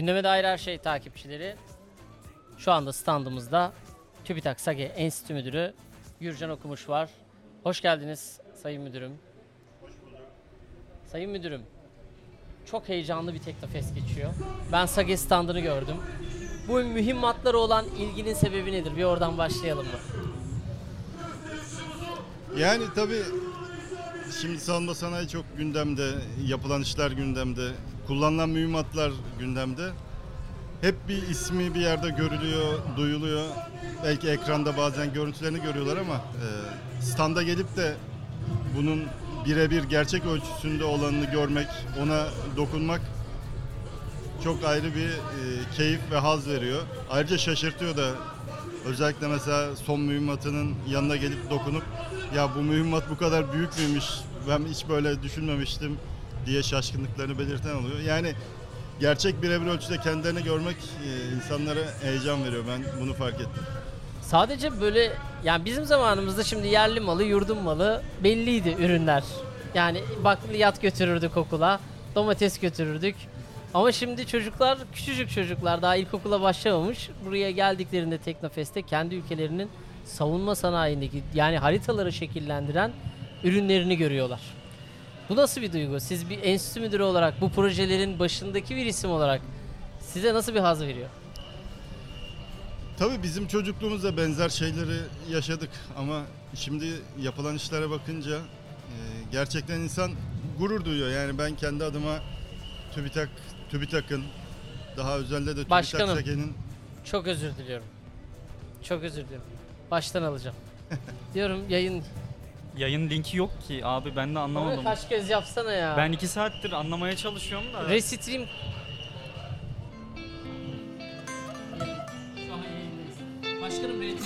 Gündeme dair her şey takipçileri. Şu anda standımızda TÜBİTAK SAGE Enstitü Müdürü Gürcan Okumuş var. Hoş geldiniz Sayın Müdürüm. Sayın Müdürüm, çok heyecanlı bir Teknofest geçiyor. Ben SAGE standını gördüm. Bu mühimmatlara olan ilginin sebebi nedir? Bir oradan başlayalım mı? Yani tabii şimdi savunma sanayi çok gündemde, yapılan işler gündemde, kullanılan mühimmatlar gündemde. Hep bir ismi bir yerde görülüyor, duyuluyor. Belki ekranda bazen görüntülerini görüyorlar ama e, standa gelip de bunun birebir gerçek ölçüsünde olanını görmek, ona dokunmak çok ayrı bir e, keyif ve haz veriyor. Ayrıca şaşırtıyor da özellikle mesela son mühimmatının yanına gelip dokunup ya bu mühimmat bu kadar büyük müymüş ben hiç böyle düşünmemiştim diye şaşkınlıklarını belirten oluyor. Yani gerçek birebir ölçüde kendilerini görmek e, insanlara heyecan veriyor. Ben bunu fark ettim. Sadece böyle yani bizim zamanımızda şimdi yerli malı, yurdun malı belliydi ürünler. Yani bakliyat götürürdük okula, domates götürürdük. Ama şimdi çocuklar, küçücük çocuklar daha ilkokula başlamamış. Buraya geldiklerinde Teknofest'te kendi ülkelerinin savunma sanayindeki yani haritaları şekillendiren ürünlerini görüyorlar. Bu nasıl bir duygu? Siz bir enstitü müdürü olarak bu projelerin başındaki bir isim olarak size nasıl bir haz veriyor? Tabii bizim çocukluğumuzda benzer şeyleri yaşadık ama şimdi yapılan işlere bakınca e, gerçekten insan gurur duyuyor. Yani ben kendi adıma TÜBİTAK, TÜBİTAK'ın daha özelde de TÜBİTAK Başkanım. Çok özür diliyorum. Çok özür diliyorum. Baştan alacağım. Diyorum yayın. Yayın linki yok ki abi ben de anlamadım. Onu kaç kez yapsana ya. Ben iki saattir anlamaya çalışıyorum da. Restream. Başkanım beni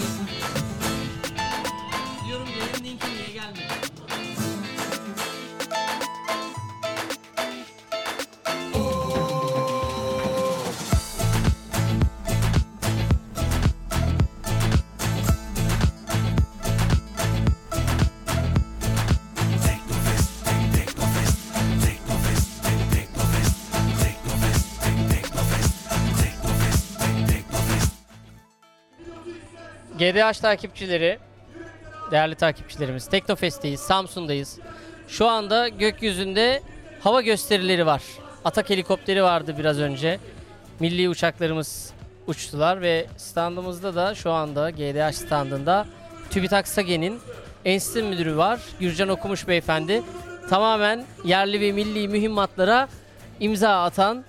GDH takipçileri, değerli takipçilerimiz, Teknofest'teyiz, Samsun'dayız. Şu anda gökyüzünde hava gösterileri var. Atak helikopteri vardı biraz önce. Milli uçaklarımız uçtular ve standımızda da şu anda GDH standında TÜBİTAK SAGE'nin enstitü müdürü var. Gürcan Okumuş beyefendi. Tamamen yerli ve milli mühimmatlara imza atan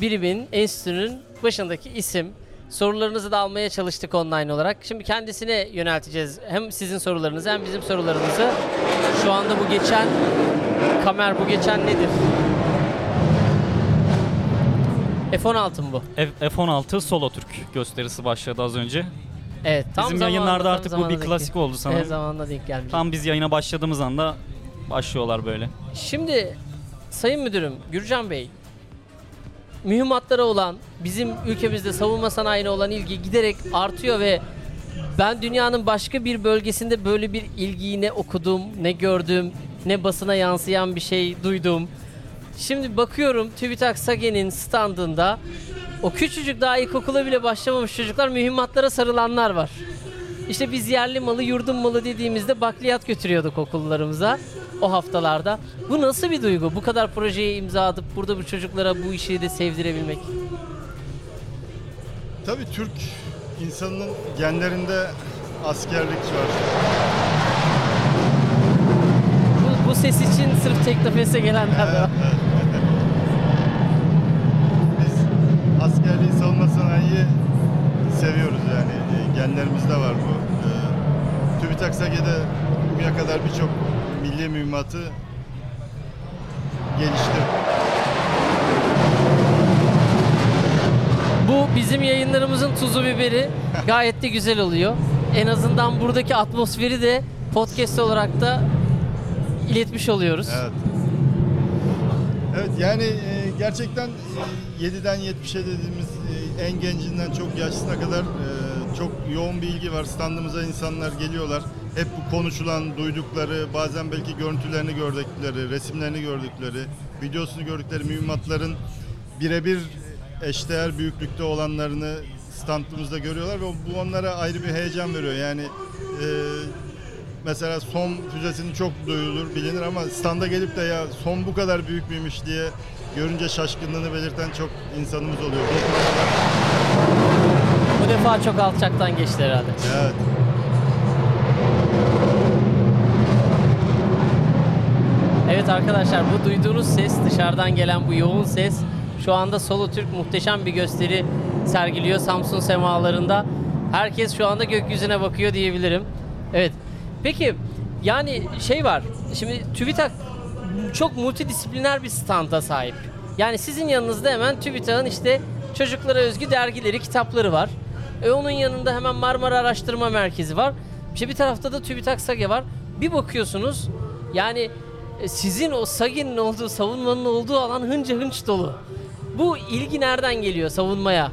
birimin, enstitünün başındaki isim. Sorularınızı da almaya çalıştık online olarak. Şimdi kendisine yönelteceğiz. Hem sizin sorularınızı hem bizim sorularımızı. Şu anda bu geçen kamer bu geçen nedir? F-16 mı bu? F- F-16 Solo Türk gösterisi başladı az önce. Evet. Tam Bizim zamanında, yayınlarda tam artık bu zamanında bir denk- klasik oldu sanırım. Evet zamanında denk gelmiş. Tam biz yayına başladığımız anda başlıyorlar böyle. Şimdi Sayın Müdürüm, Gürcan Bey, mühimmatlara olan, bizim ülkemizde savunma sanayine olan ilgi giderek artıyor ve ben dünyanın başka bir bölgesinde böyle bir ilgiyi ne okudum, ne gördüm, ne basına yansıyan bir şey duydum. Şimdi bakıyorum TÜBİTAK SAGE'nin standında o küçücük daha ilkokula bile başlamamış çocuklar mühimmatlara sarılanlar var. İşte biz yerli malı, yurdun malı dediğimizde bakliyat götürüyorduk okullarımıza o haftalarda. Bu nasıl bir duygu? Bu kadar projeye imza atıp burada bu çocuklara bu işi de sevdirebilmek. Tabii Türk insanının genlerinde askerlik var. Bu, bu ses için sırf Teknofest'e gelenler var. Biz askerliği savunma sanayiyi seviyoruz yani. Genlerimizde var bu. E, TÜBİTAK SAGE'de bugüne kadar birçok milli mühimmatı geliştirdi. Bu bizim yayınlarımızın tuzu biberi. Gayet de güzel oluyor. En azından buradaki atmosferi de podcast olarak da iletmiş oluyoruz. Evet. Evet yani e, gerçekten e, 7'den 70'e dediğimiz e, en gencinden çok yaşlısına kadar e, çok yoğun bir ilgi var. Standımıza insanlar geliyorlar. Hep bu konuşulan, duydukları, bazen belki görüntülerini gördükleri, resimlerini gördükleri, videosunu gördükleri mühimmatların birebir eşdeğer büyüklükte olanlarını standımızda görüyorlar ve bu onlara ayrı bir heyecan veriyor. Yani e, mesela son füzesini çok duyulur, bilinir ama standa gelip de ya son bu kadar büyük müymüş diye görünce şaşkınlığını belirten çok insanımız oluyor. Bu defa çok alçaktan geçti herhalde. Evet. Evet arkadaşlar bu duyduğunuz ses dışarıdan gelen bu yoğun ses şu anda Solo Türk muhteşem bir gösteri sergiliyor Samsun semalarında. Herkes şu anda gökyüzüne bakıyor diyebilirim. Evet. Peki yani şey var. Şimdi TÜBİTAK çok multidisipliner bir standa sahip. Yani sizin yanınızda hemen TÜBİTAK'ın işte çocuklara özgü dergileri, kitapları var. E onun yanında hemen Marmara Araştırma Merkezi var. İşte bir tarafta da TÜBİTAK SAGE var. Bir bakıyorsunuz yani e, sizin o SAGE'nin olduğu, savunmanın olduğu alan hınca hınç dolu. Bu ilgi nereden geliyor savunmaya?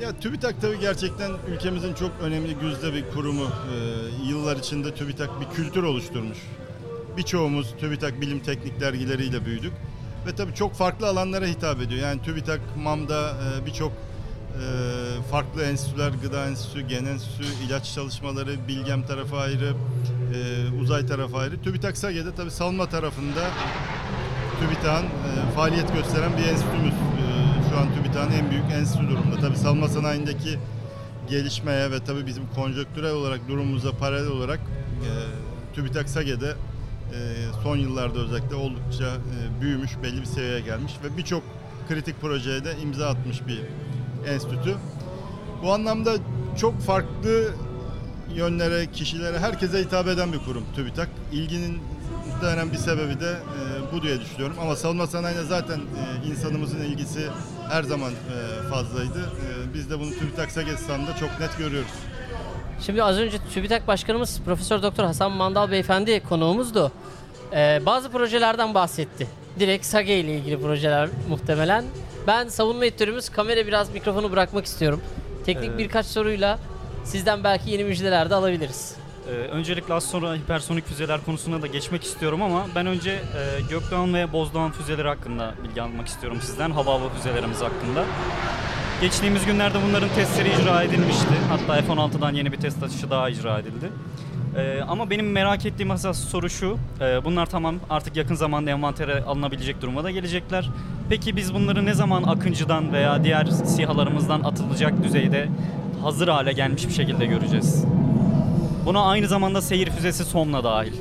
Ya TÜBİTAK tabii gerçekten ülkemizin çok önemli güzde bir kurumu. Ee, yıllar içinde TÜBİTAK bir kültür oluşturmuş. Birçoğumuz TÜBİTAK bilim teknik dergileriyle büyüdük. Ve tabii çok farklı alanlara hitap ediyor. Yani TÜBİTAK MAM'da e, birçok e, farklı enstitüler, gıda enstitüsü, gen enstitüsü, ilaç çalışmaları, bilgem tarafı ayrı, e, uzay tarafı ayrı. TÜBİTAK SAGE'de tabii savunma tarafında TÜBİTAK'ın e, faaliyet gösteren bir enstitümüz. E, şu an TÜBİTAK'ın en büyük enstitü durumda. Tabii savunma sanayindeki gelişmeye ve tabii bizim konjonktürel olarak durumumuza paralel olarak e, TÜBİTAK SAGE'de e, son yıllarda özellikle oldukça e, büyümüş, belli bir seviyeye gelmiş ve birçok kritik projeye de imza atmış bir enstitü. Bu anlamda çok farklı yönlere, kişilere, herkese hitap eden bir kurum TÜBİTAK. İlginin muhtemelen bir sebebi de e, bu diye düşünüyorum. Ama savunma sanayine zaten e, insanımızın ilgisi her zaman e, fazlaydı. E, biz de bunu TÜBİTAK Sagestan'da çok net görüyoruz. Şimdi az önce TÜBİTAK Başkanımız Profesör Doktor Hasan Mandal Beyefendi konuğumuzdu. Ee, bazı projelerden bahsetti. Direkt SAGE ile ilgili projeler muhtemelen. Ben savunma editörümüz kamera biraz mikrofonu bırakmak istiyorum. Teknik Evet. birkaç soruyla sizden belki yeni müjdeler de alabiliriz. Ee, öncelikle az sonra hipersonik füzeler konusuna da geçmek istiyorum ama ben önce e, Gökdoğan ve Bozdoğan füzeleri hakkında bilgi almak istiyorum sizden. Hava hava füzelerimiz hakkında. Geçtiğimiz günlerde bunların testleri icra edilmişti. Hatta F-16'dan yeni bir test atışı daha icra edildi. Ee, ama benim merak ettiğim esas soru şu. e, bunlar tamam artık yakın zamanda envantere alınabilecek duruma da gelecekler. Peki biz bunları ne zaman Akıncı'dan veya diğer SİHA'larımızdan atılacak düzeyde hazır hale gelmiş bir şekilde göreceğiz? Buna aynı zamanda seyir füzesi sonla dahil.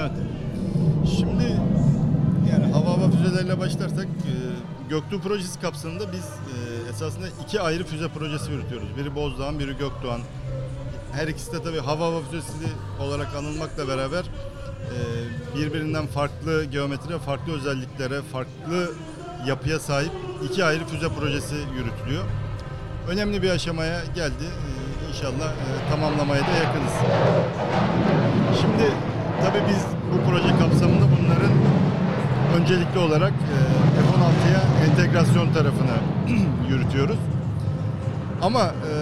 Evet. Şimdi yani hava hava füzeleriyle başlarsak e, Göktuğ projesi kapsamında biz e, esasında iki ayrı füze projesi yürütüyoruz. Biri Bozdağ, biri Gökdoğan. Her ikisi de tabii hava hava füzesi olarak anılmakla beraber e, birbirinden farklı geometriye, farklı özelliklere, farklı yapıya sahip iki ayrı füze projesi yürütülüyor. Önemli bir aşamaya geldi. E, İnşallah tamamlamaya da yakınız. Şimdi tabii biz bu proje kapsamında bunların öncelikli olarak e, F-16'ya entegrasyon tarafını yürütüyoruz. Ama e,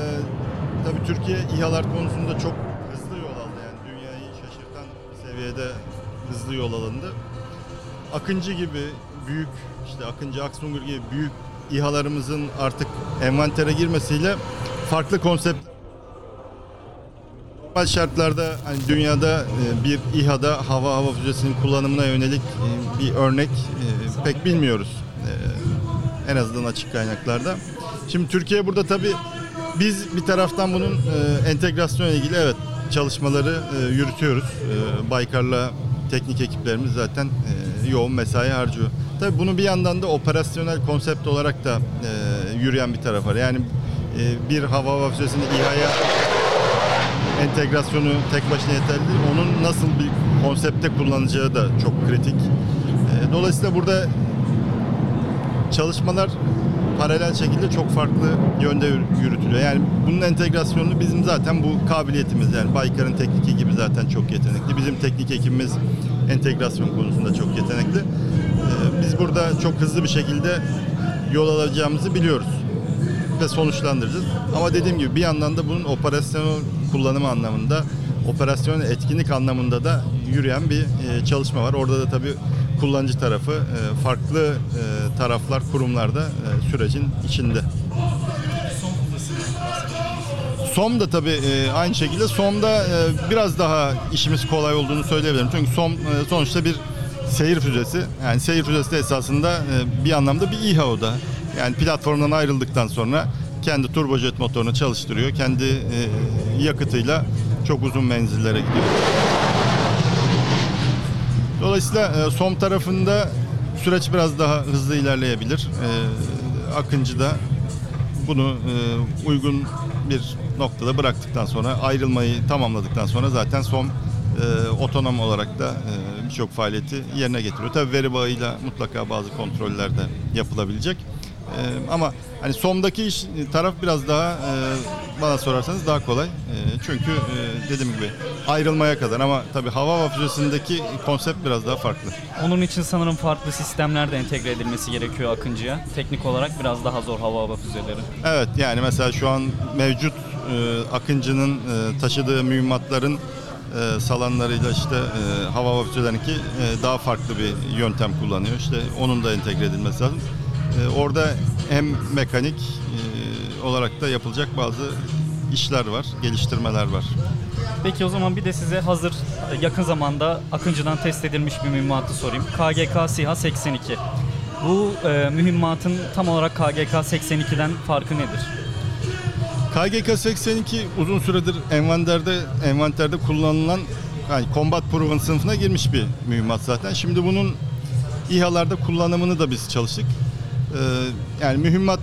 tabii Türkiye İHA'lar konusunda çok hızlı yol aldı. Yani dünyayı şaşırtan seviyede hızlı yol alındı. Akıncı gibi büyük işte Akıncı Aksungur gibi büyük İHA'larımızın artık envantere girmesiyle farklı konsept Normal şartlarda hani dünyada e, bir İHA'da hava hava füzesinin kullanımına yönelik e, bir örnek e, pek bilmiyoruz. En azından açık kaynaklarda. Şimdi Türkiye burada tabii biz bir taraftan bunun entegrasyonla ilgili evet çalışmaları yürütüyoruz. Baykar'la teknik ekiplerimiz zaten yoğun mesai harcıyor. Tabii bunu bir yandan da operasyonel konsept olarak da e, yürüyen bir taraf var. Yani e, bir hava hava füzesini İHA'ya entegrasyonu tek başına yeterli değil. Onun nasıl bir konsepte kullanacağı da çok kritik. Ee, Dolayısıyla burada çalışmalar paralel şekilde çok farklı yönde yürü- yürütülüyor. Yani bunun entegrasyonunu bizim zaten bu kabiliyetimiz yani Baykar'ın teknik ekibi zaten çok yetenekli. Bizim teknik ekibimiz entegrasyon konusunda çok yetenekli. Biz burada çok hızlı bir şekilde yol alacağımızı biliyoruz ve sonuçlandıracağız. Ama dediğim gibi bir yandan da bunun operasyonel kullanımı anlamında, operasyonel etkinlik anlamında da yürüyen bir e, çalışma var. Orada da tabii kullanıcı tarafı, e, farklı e, taraflar, kurumlar da sürecin içinde. SOM da tabii aynı şekilde SOM'da e, biraz daha işimiz kolay olduğunu söyleyebilirim. Çünkü SOM sonuçta bir seyir füzesi. Yani seyir füzesi de esasında e, bir anlamda bir İHA o da. Yani platformdan ayrıldıktan sonra kendi turbojet motorunu çalıştırıyor. Kendi e, yakıtıyla çok uzun menzillere gidiyor. Dolayısıyla e, SOM tarafında süreç biraz daha hızlı ilerleyebilir. E, Akıncı'da bunu uygun bir noktada bıraktıktan sonra ayrılmayı tamamladıktan sonra zaten SOM e, otonom olarak da e, birçok faaliyeti yerine getiriyor. Tabii veri bağıyla mutlaka bazı kontroller de yapılabilecek. E, ama hani SOM'daki iş taraf biraz daha e, bana sorarsanız daha kolay. E, çünkü e, dediğim gibi ayrılmaya kadar ama tabii hava hava füzesindeki konsept biraz daha farklı. Onun için sanırım farklı sistemler de entegre edilmesi gerekiyor Akıncı'ya. Teknik olarak biraz daha zor hava hava füzeleri. Evet yani mesela şu an mevcut e, Akıncı'nın e, taşıdığı mühimmatların e, salanlarıyla işte e, hava füzelerinki e, daha farklı bir yöntem kullanıyor. İşte onun da entegre edilmesi lazım. E, orada hem mekanik e, olarak da yapılacak bazı işler var, geliştirmeler var. Peki o zaman bir de size hazır yakın zamanda Akıncı'dan test edilmiş bir mühimmatı sorayım. KGK SİHA 82. Bu e, mühimmatın tam olarak KGK 82'den farkı nedir? KGK 82 uzun süredir envanterde envanterde kullanılan yani Combat Proven sınıfına girmiş bir mühimmat zaten. Şimdi bunun İHA'larda kullanımını da biz çalıştık. Ee, yani mühimmat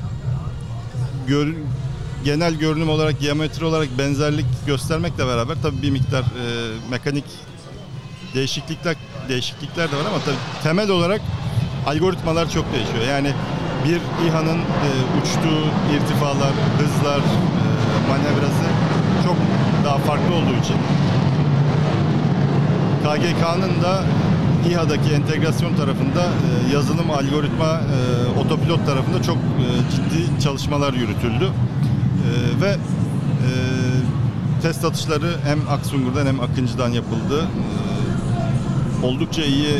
gör- genel görünüm olarak, geometri olarak benzerlik göstermekle beraber tabii bir miktar e, mekanik değişiklikler değişiklikler de var ama tabii temel olarak algoritmalar çok değişiyor. Yani bir İHA'nın e, uçtuğu irtifalar, hızlar, manevrası çok daha farklı olduğu için KGK'nın da İHA'daki entegrasyon tarafında e, yazılım, algoritma, e, otopilot tarafında çok e, ciddi çalışmalar yürütüldü. Ve test atışları hem Aksungur'dan hem Akıncı'dan yapıldı. Oldukça iyi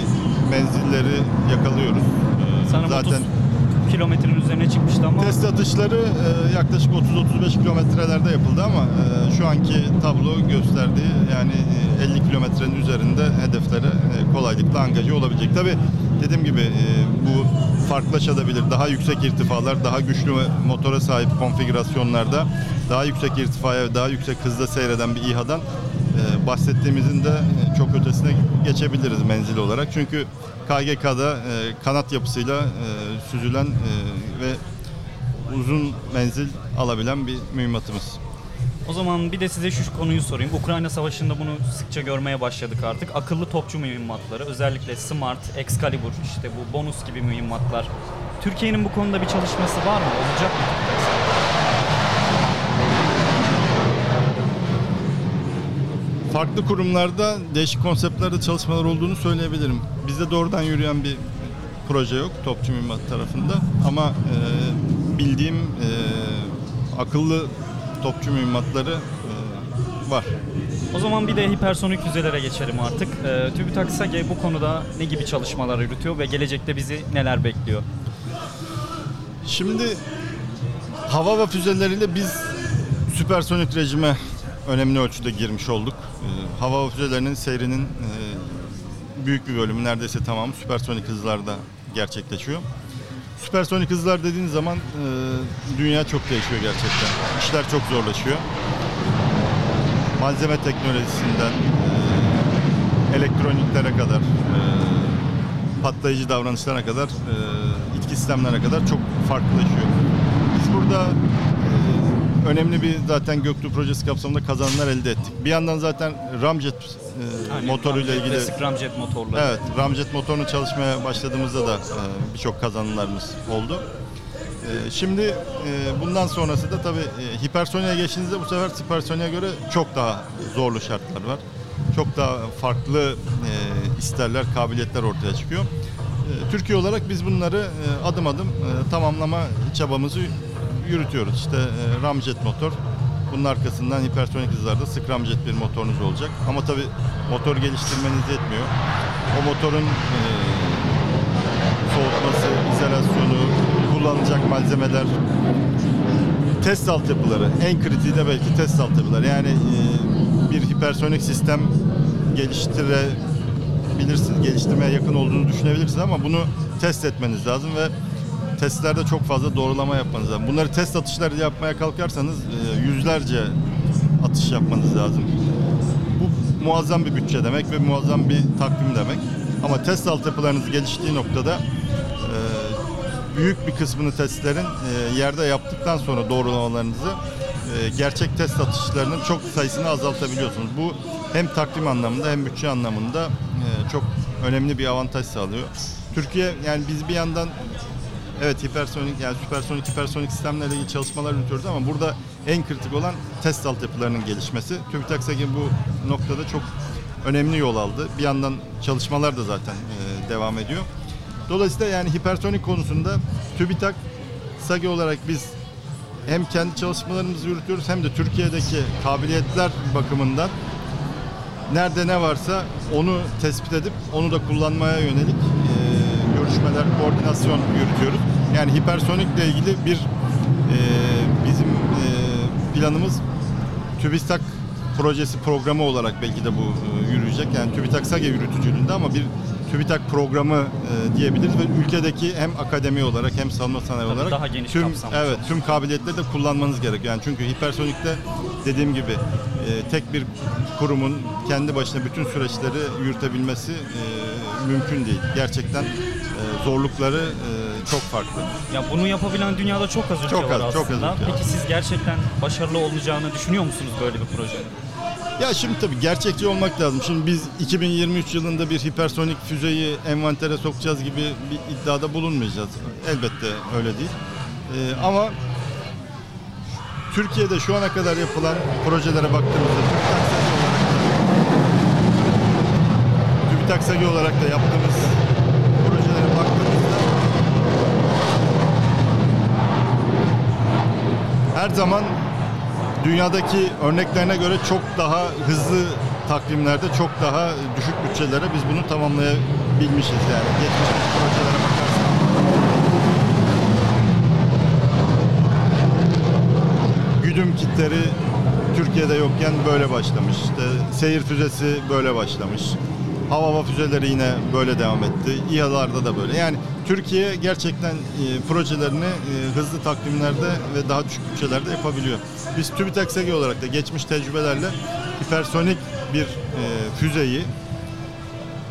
menzilleri yakalıyoruz. Sanırım 30 kilometrenin üzerine çıkmıştı ama Test atışları e, yaklaşık 30-35 kilometrelerde yapıldı ama e, şu anki tablo gösterdiği yani e, 50 kilometrenin üzerinde hedeflere e, kolaylıkla angaje olabilecek. Tabi dediğim gibi e, bu farklılaşabilir. Daha yüksek irtifalar, daha güçlü motora sahip konfigürasyonlarda daha yüksek irtifaya daha yüksek hızda seyreden bir İHA'dan e, bahsettiğimizin de e, çok ötesine geçebiliriz menzil olarak. Çünkü KGK'da e, kanat yapısıyla e, süzülen e, ve uzun menzil alabilen bir mühimmatımız. o zaman bir de size şu konuyu sorayım. Ukrayna Savaşı'nda bunu sıkça görmeye başladık artık. Akıllı topçu mühimmatları özellikle Smart, Excalibur işte bu bonus gibi mühimmatlar. Türkiye'nin bu konuda bir çalışması var mı? Olacak mı? Farklı kurumlarda değişik konseptlerde çalışmalar olduğunu söyleyebilirim. Bizde doğrudan yürüyen bir proje yok topçu mühimmat tarafında ama e, bildiğim e, akıllı topçu mühimmatları e, var. O zaman bir de hipersonik füzelere geçelim artık. Ee, TÜBİTAK SAGE bu konuda ne gibi çalışmalar yürütüyor ve gelecekte bizi neler bekliyor? Şimdi hava ve füzeleriyle biz süpersonik rejime önemli ölçüde girmiş olduk. Ee, hava füzelerinin seyrinin e, büyük bir bölümü neredeyse tamamı süpersonik hızlarda gerçekleşiyor. Süpersonik hızlar dediğiniz zaman e, dünya çok değişiyor gerçekten. İşler çok zorlaşıyor. Malzeme teknolojisinden e, elektroniklere kadar patlayıcı davranışlarına kadar, e, itki sistemlerine kadar çok farklılaşıyor. Biz burada önemli bir zaten Göktuğ projesi kapsamında kazanımlar elde ettik. Bir yandan zaten Ramjet e, Hani motoruyla Ramjet, ilgili Klasik Ramjet motorları. Evet, Ramjet motorunu çalışmaya başladığımızda da e, birçok kazanımlarımız oldu. E, şimdi e, bundan sonrası da tabii e, hipersoniğe geçtiğinizde bu sefer süpersoniğe göre çok daha zorlu şartlar var. Çok daha farklı e, isterler, kabiliyetler ortaya çıkıyor. E, Türkiye olarak biz bunları e, adım adım e, tamamlama çabamızı yürütüyoruz. İşte e, Ramjet motor, bunun arkasından hipersonik hızlarda sık ramjet bir motorunuz olacak. Ama tabii motor geliştirmeniz yetmiyor. O motorun e, soğutması, izolasyonu, kullanılacak malzemeler, test altyapıları. En kritiği de belki test altyapıları. Yani e, bir hipersonik sistem geliştirebilirsiniz, geliştirmeye yakın olduğunu düşünebilirsiniz ama bunu test etmeniz lazım ve testlerde çok fazla doğrulama yapmanız lazım. Bunları test atışları yapmaya kalkarsanız e, yüzlerce atış yapmanız lazım. Bu muazzam bir bütçe demek ve muazzam bir takvim demek. Ama test altyapılarınız geliştiği noktada e, büyük bir kısmını testlerin e, yerde yaptıktan sonra doğrulamalarınızı gerçek test atışlarının çok sayısını azaltabiliyorsunuz. Bu hem takvim anlamında hem bütçe anlamında çok önemli bir avantaj sağlıyor. Türkiye yani biz bir yandan Evet hipersonik yani süpersonik hipersonik sistemlerle ilgili çalışmalar yürütüyoruz ama burada en kritik olan test altyapılarının gelişmesi. TÜBİTAK SAGE bu noktada çok önemli yol aldı. Bir yandan çalışmalar da zaten e, devam ediyor. Dolayısıyla yani hipersonik konusunda TÜBİTAK SAGE olarak biz hem kendi çalışmalarımızı yürütüyoruz hem de Türkiye'deki kabiliyetler bakımından nerede ne varsa onu tespit edip onu da kullanmaya yönelik e, görüşmeler, koordinasyon yürütüyoruz. Yani hipersonikle ilgili bir e, bizim e, planımız TÜBİTAK projesi programı olarak belki de bu e, yürüyecek. Yani TÜBİTAK SAGE yürütücülüğünde ama bir TÜBİTAK programı e, diyebiliriz ve ülkedeki hem akademi olarak hem savunma sanayi Tabii olarak daha geniş tüm kapsamlı evet tüm kabiliyetleri de kullanmanız gerekiyor. Yani çünkü hipersonikte dediğim gibi e, tek bir kurumun kendi başına bütün süreçleri yürütebilmesi e, mümkün değil. Gerçekten e, zorlukları e, çok farklı. Ya bunu yapabilen dünyada çok az ülke Çok var az, çok az aslında. ülke var. Peki siz gerçekten başarılı olacağını düşünüyor musunuz böyle bir projenin? Ya şimdi tabii gerçekçi olmak lazım. Şimdi biz 2023 yılında bir hipersonik füzeyi envantere sokacağız gibi bir iddiada bulunmayacağız. Elbette öyle değil. Ee, ama Türkiye'de şu ana kadar yapılan projelere baktığımızda TÜBİTAK SAGE olarak da yaptığımız her zaman dünyadaki örneklerine göre çok daha hızlı takvimlerde çok daha düşük bütçelere biz bunu tamamlayabilmişiz yani. Geçmişteki projelere bakarsak. Güdüm kitleri Türkiye'de yokken böyle başlamış. İşte seyir füzesi böyle başlamış. Hava hava füzeleri yine böyle devam etti. İHA'larda da böyle. Yani Türkiye gerçekten e, projelerini e, hızlı takvimlerde ve daha düşük bütçelerde yapabiliyor. Biz TÜBİTAK SEGE olarak da geçmiş tecrübelerle hipersonik bir e, füzeyi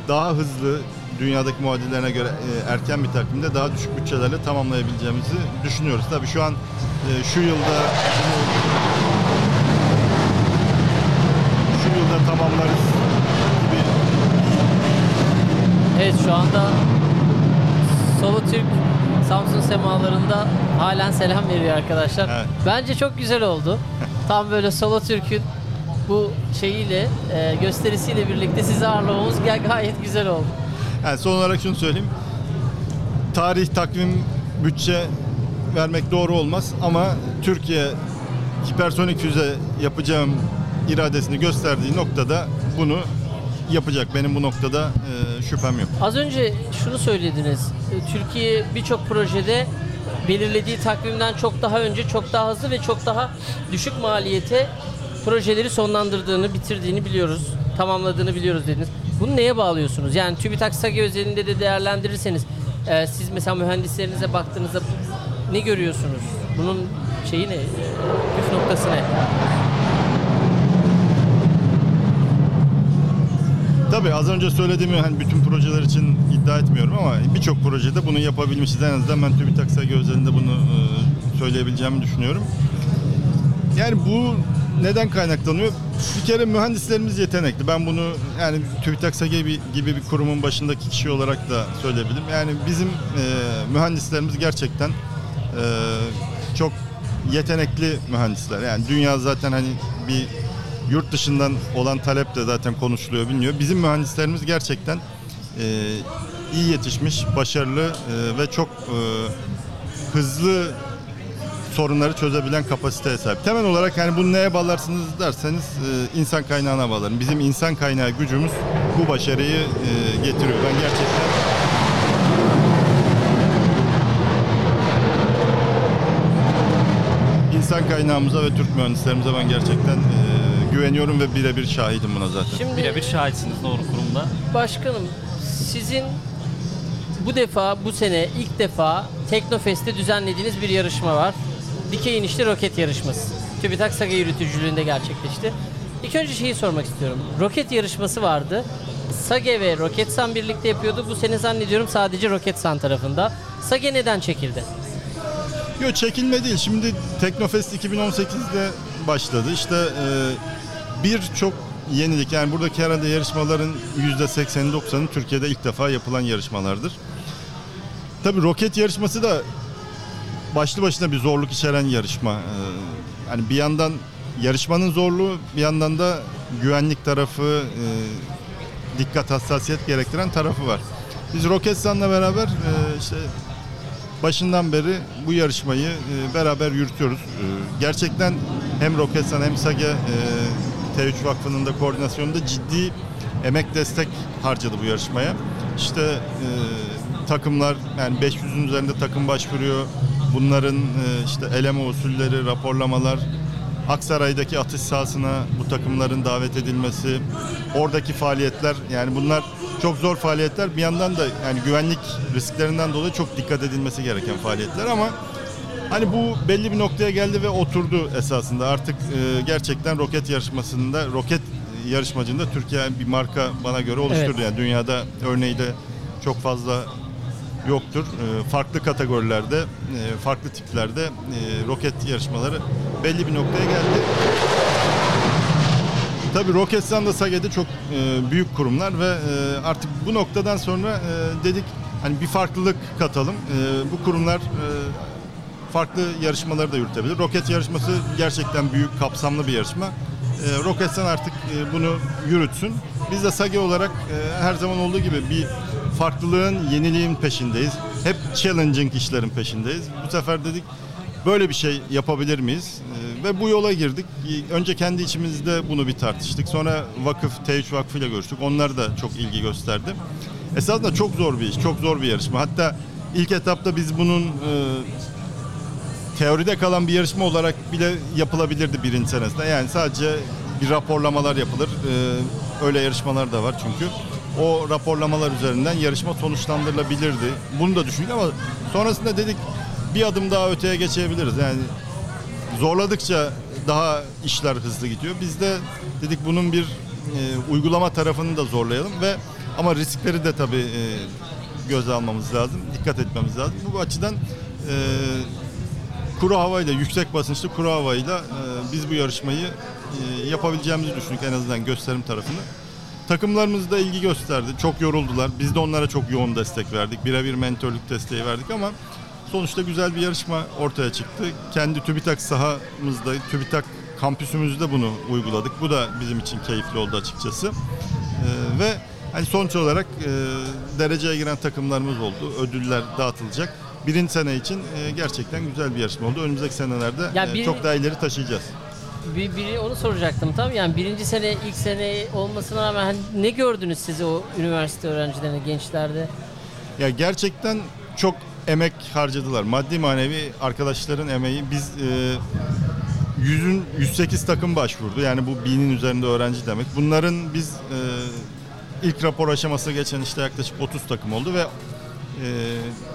daha hızlı dünyadaki muadillerine göre e, erken bir takvimde daha düşük bütçelerle tamamlayabileceğimizi düşünüyoruz. Tabii şu an e, şu yılda şu yılda tamamlarız Evet şu anda Solo Türk Samsun semalarında halen selam veriyor arkadaşlar. Evet. Bence çok güzel oldu. Tam böyle Solo Türk'ün bu şeyiyle e, gösterisiyle birlikte sizi ağırlamamız gay- gayet güzel oldu. Yani son olarak şunu söyleyeyim. Tarih, takvim, bütçe vermek doğru olmaz ama Türkiye hipersonik füze yapacağım iradesini gösterdiği noktada bunu yapacak. Benim bu noktada e, şüphem yok. Az önce şunu söylediniz. E, Türkiye birçok projede belirlediği takvimden çok daha önce, çok daha hızlı ve çok daha düşük maliyete projeleri sonlandırdığını, bitirdiğini biliyoruz. Tamamladığını biliyoruz dediniz. Bunu neye bağlıyorsunuz? Yani TÜBİTAK SAGE özelinde de değerlendirirseniz e, siz mesela mühendislerinize baktığınızda ne görüyorsunuz? Bunun şeyi ne? Püf noktası ne? Tabii az önce söylediğimi hani bütün projeler için iddia etmiyorum ama birçok projede bunu yapabilmişiz. En azından ben TÜBİTAK SAGE özelinde bunu e, söyleyebileceğimi düşünüyorum. Yani bu neden kaynaklanıyor? Bir kere mühendislerimiz yetenekli. Ben bunu yani TÜBİTAK SAGE gibi- gibi bir kurumun başındaki kişi olarak da söyleyebilirim. Yani bizim e, mühendislerimiz gerçekten e, çok yetenekli mühendisler. Yani dünya zaten hani bir Yurt dışından olan talep de zaten konuşuluyor, biliniyor. Bizim mühendislerimiz gerçekten e, iyi yetişmiş, başarılı e, ve çok e, hızlı sorunları çözebilen kapasiteye sahip. Temel olarak yani bunu neye bağlarsınız derseniz e, insan kaynağına bağlarım. Bizim insan kaynağı gücümüz bu başarıyı e, getiriyor. Ben gerçekten insan kaynağımıza ve Türk mühendislerimize ben gerçekten e, güveniyorum ve birebir şahidim buna zaten. Şimdi Birebir şahitsiniz doğru kurumda. başkanım sizin bu defa bu sene ilk defa Teknofest'te düzenlediğiniz bir yarışma var. Dikey inişli roket yarışması. TÜBİTAK SAGA yürütücülüğünde gerçekleşti. İlk önce şeyi sormak istiyorum. Roket yarışması vardı. SAGE ve Roketsan birlikte yapıyordu. Bu sene zannediyorum sadece Roketsan tarafında. SAGE neden çekildi? Yok çekilme değil. Şimdi Teknofest 2018'de başladı. İşte e, birçok yenilik yani buradaki herhalde yarışmaların %80'i 90'ı Türkiye'de ilk defa yapılan yarışmalardır. Tabii roket yarışması da başlı başına bir zorluk içeren yarışma. Ee, Yani bir yandan yarışmanın zorluğu, bir yandan da güvenlik tarafı, e, dikkat hassasiyet gerektiren tarafı var. Biz Roketsan'la beraber e, işte başından beri bu yarışmayı e, beraber yürütüyoruz. Gerçekten hem Roketsan hem SAGE T3 Vakfı'nın da koordinasyonunda ciddi emek destek harcadı bu yarışmaya. İşte e, takımlar yani 500'ün üzerinde takım başvuruyor. Bunların e, işte eleme usulleri, raporlamalar, Aksaray'daki atış sahasına bu takımların davet edilmesi, oradaki faaliyetler yani bunlar çok zor faaliyetler. Bir yandan da yani güvenlik risklerinden dolayı çok dikkat edilmesi gereken faaliyetler ama hani bu belli bir noktaya geldi ve oturdu esasında. Artık e, gerçekten roket yarışmasında roket yarışmacında Türkiye bir marka bana göre oluşturdu. Evet. Yani dünyada örneği de çok fazla yoktur. E, farklı kategorilerde, e, farklı tiplerde e, roket yarışmaları belli bir noktaya geldi. Tabii Roketsan da Sage'de çok e, büyük kurumlar ve e, artık bu noktadan sonra e, dedik hani bir farklılık katalım. E, bu kurumlar e, farklı yarışmaları da yürütebilir. Roket yarışması gerçekten büyük, kapsamlı bir yarışma. E, Roketsan artık bunu yürütsün. Biz de Sage olarak e, her zaman olduğu gibi bir farklılığın, yeniliğin peşindeyiz. Hep challenging işlerin peşindeyiz. Bu sefer dedik böyle bir şey yapabilir miyiz? E, ve bu yola girdik. E, Önce kendi içimizde bunu bir tartıştık. Sonra vakıf, T3 Vakfı ile görüştük. Onlar da çok ilgi gösterdi. Esasında çok zor bir iş, çok zor bir yarışma. Hatta ilk etapta biz bunun teoride kalan bir yarışma olarak bile yapılabilirdi birinci senesinde. Yani sadece bir raporlamalar yapılır. Ee, öyle yarışmalar da var çünkü. O raporlamalar üzerinden yarışma sonuçlandırılabilirdi. Bunu da düşündük ama sonrasında dedik bir adım daha öteye geçebiliriz. Yani zorladıkça daha işler hızlı gidiyor. Biz de dedik bunun bir e, uygulama tarafını da zorlayalım ve ama riskleri de tabii e, göze almamız lazım, dikkat etmemiz lazım. Bu açıdan e, kuru havayla, yüksek basınçlı kuru havayla e, biz bu yarışmayı e, yapabileceğimizi düşündük en azından gösterim tarafını. Takımlarımız da ilgi gösterdi. Çok yoruldular. Biz de onlara çok yoğun destek verdik. Birebir mentörlük desteği verdik ama sonuçta güzel bir yarışma ortaya çıktı. Kendi TÜBİTAK sahamızda, TÜBİTAK kampüsümüzde bunu uyguladık. Bu da bizim için keyifli oldu açıkçası. E, ve hani sonuç olarak e, dereceye giren takımlarımız oldu. Ödüller dağıtılacak. Birinci sene için e, gerçekten güzel bir yarışma oldu. Önümüzdeki senelerde Ya e, bir- çok daha ileri taşıyacağız. Bir, biri onu soracaktım tam yani birinci sene ilk sene olmasına rağmen hani ne gördünüz siz o üniversite öğrencilerine gençlerde? Ya gerçekten çok emek harcadılar. Maddi manevi arkadaşların emeği. Biz e, yüzün 108 takım başvurdu. Yani bu binin üzerinde öğrenci demek. Bunların biz e, ilk rapor aşaması geçen işte yaklaşık 30 takım oldu ve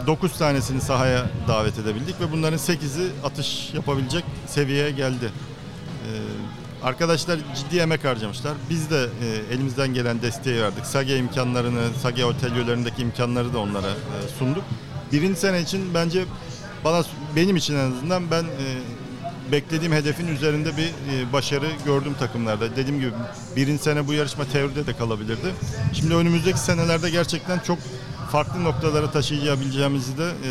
9 tanesini sahaya davet edebildik ve bunların 8'i atış yapabilecek seviyeye geldi. E, arkadaşlar ciddi emek harcamışlar. Biz de e, elimizden gelen desteği verdik. SAGE imkanlarını, SAGE otelyolarındaki imkanları da onlara e, sunduk. Birinci sene için bence bana benim için en azından ben e, beklediğim hedefin üzerinde bir başarı gördüm takımlarda. Dediğim gibi birinci sene bu yarışma teoride de kalabilirdi. Şimdi önümüzdeki senelerde gerçekten çok farklı noktalara taşıyabileceğimizi de e,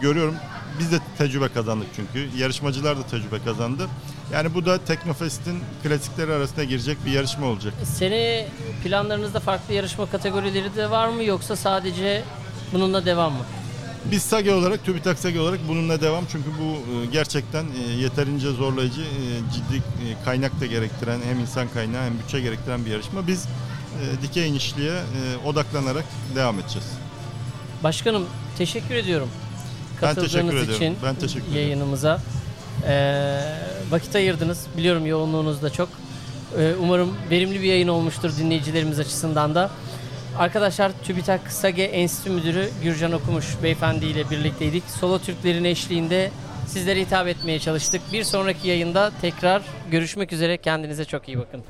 görüyorum. Biz de tecrübe kazandık çünkü. Yarışmacılar da tecrübe kazandı. Yani bu da Teknofest'in klasikleri arasına girecek bir yarışma olacak. Sene planlarınızda farklı yarışma kategorileri de var mı yoksa sadece bununla devam mı? Biz SAGE olarak, TÜBİTAK SAGE olarak bununla devam. Çünkü bu e, gerçekten e, yeterince zorlayıcı, e, ciddi kaynak da gerektiren, hem insan kaynağı hem bütçe gerektiren bir yarışma. Biz dikey inişliğe odaklanarak devam edeceğiz. Başkanım teşekkür ediyorum. Ben Katıldığınız teşekkür ediyorum. için Ben teşekkür ederim. yayınımıza. Ee, vakit ayırdınız. Biliyorum yoğunluğunuz da çok. Ee, umarım verimli bir yayın olmuştur dinleyicilerimiz açısından da. Arkadaşlar TÜBİTAK SAGE Enstitü Müdürü Gürcan Okumuş Beyefendi ile birlikteydik. Solo Türklerin eşliğinde sizlere hitap etmeye çalıştık. Bir sonraki yayında tekrar görüşmek üzere. Kendinize çok iyi bakın.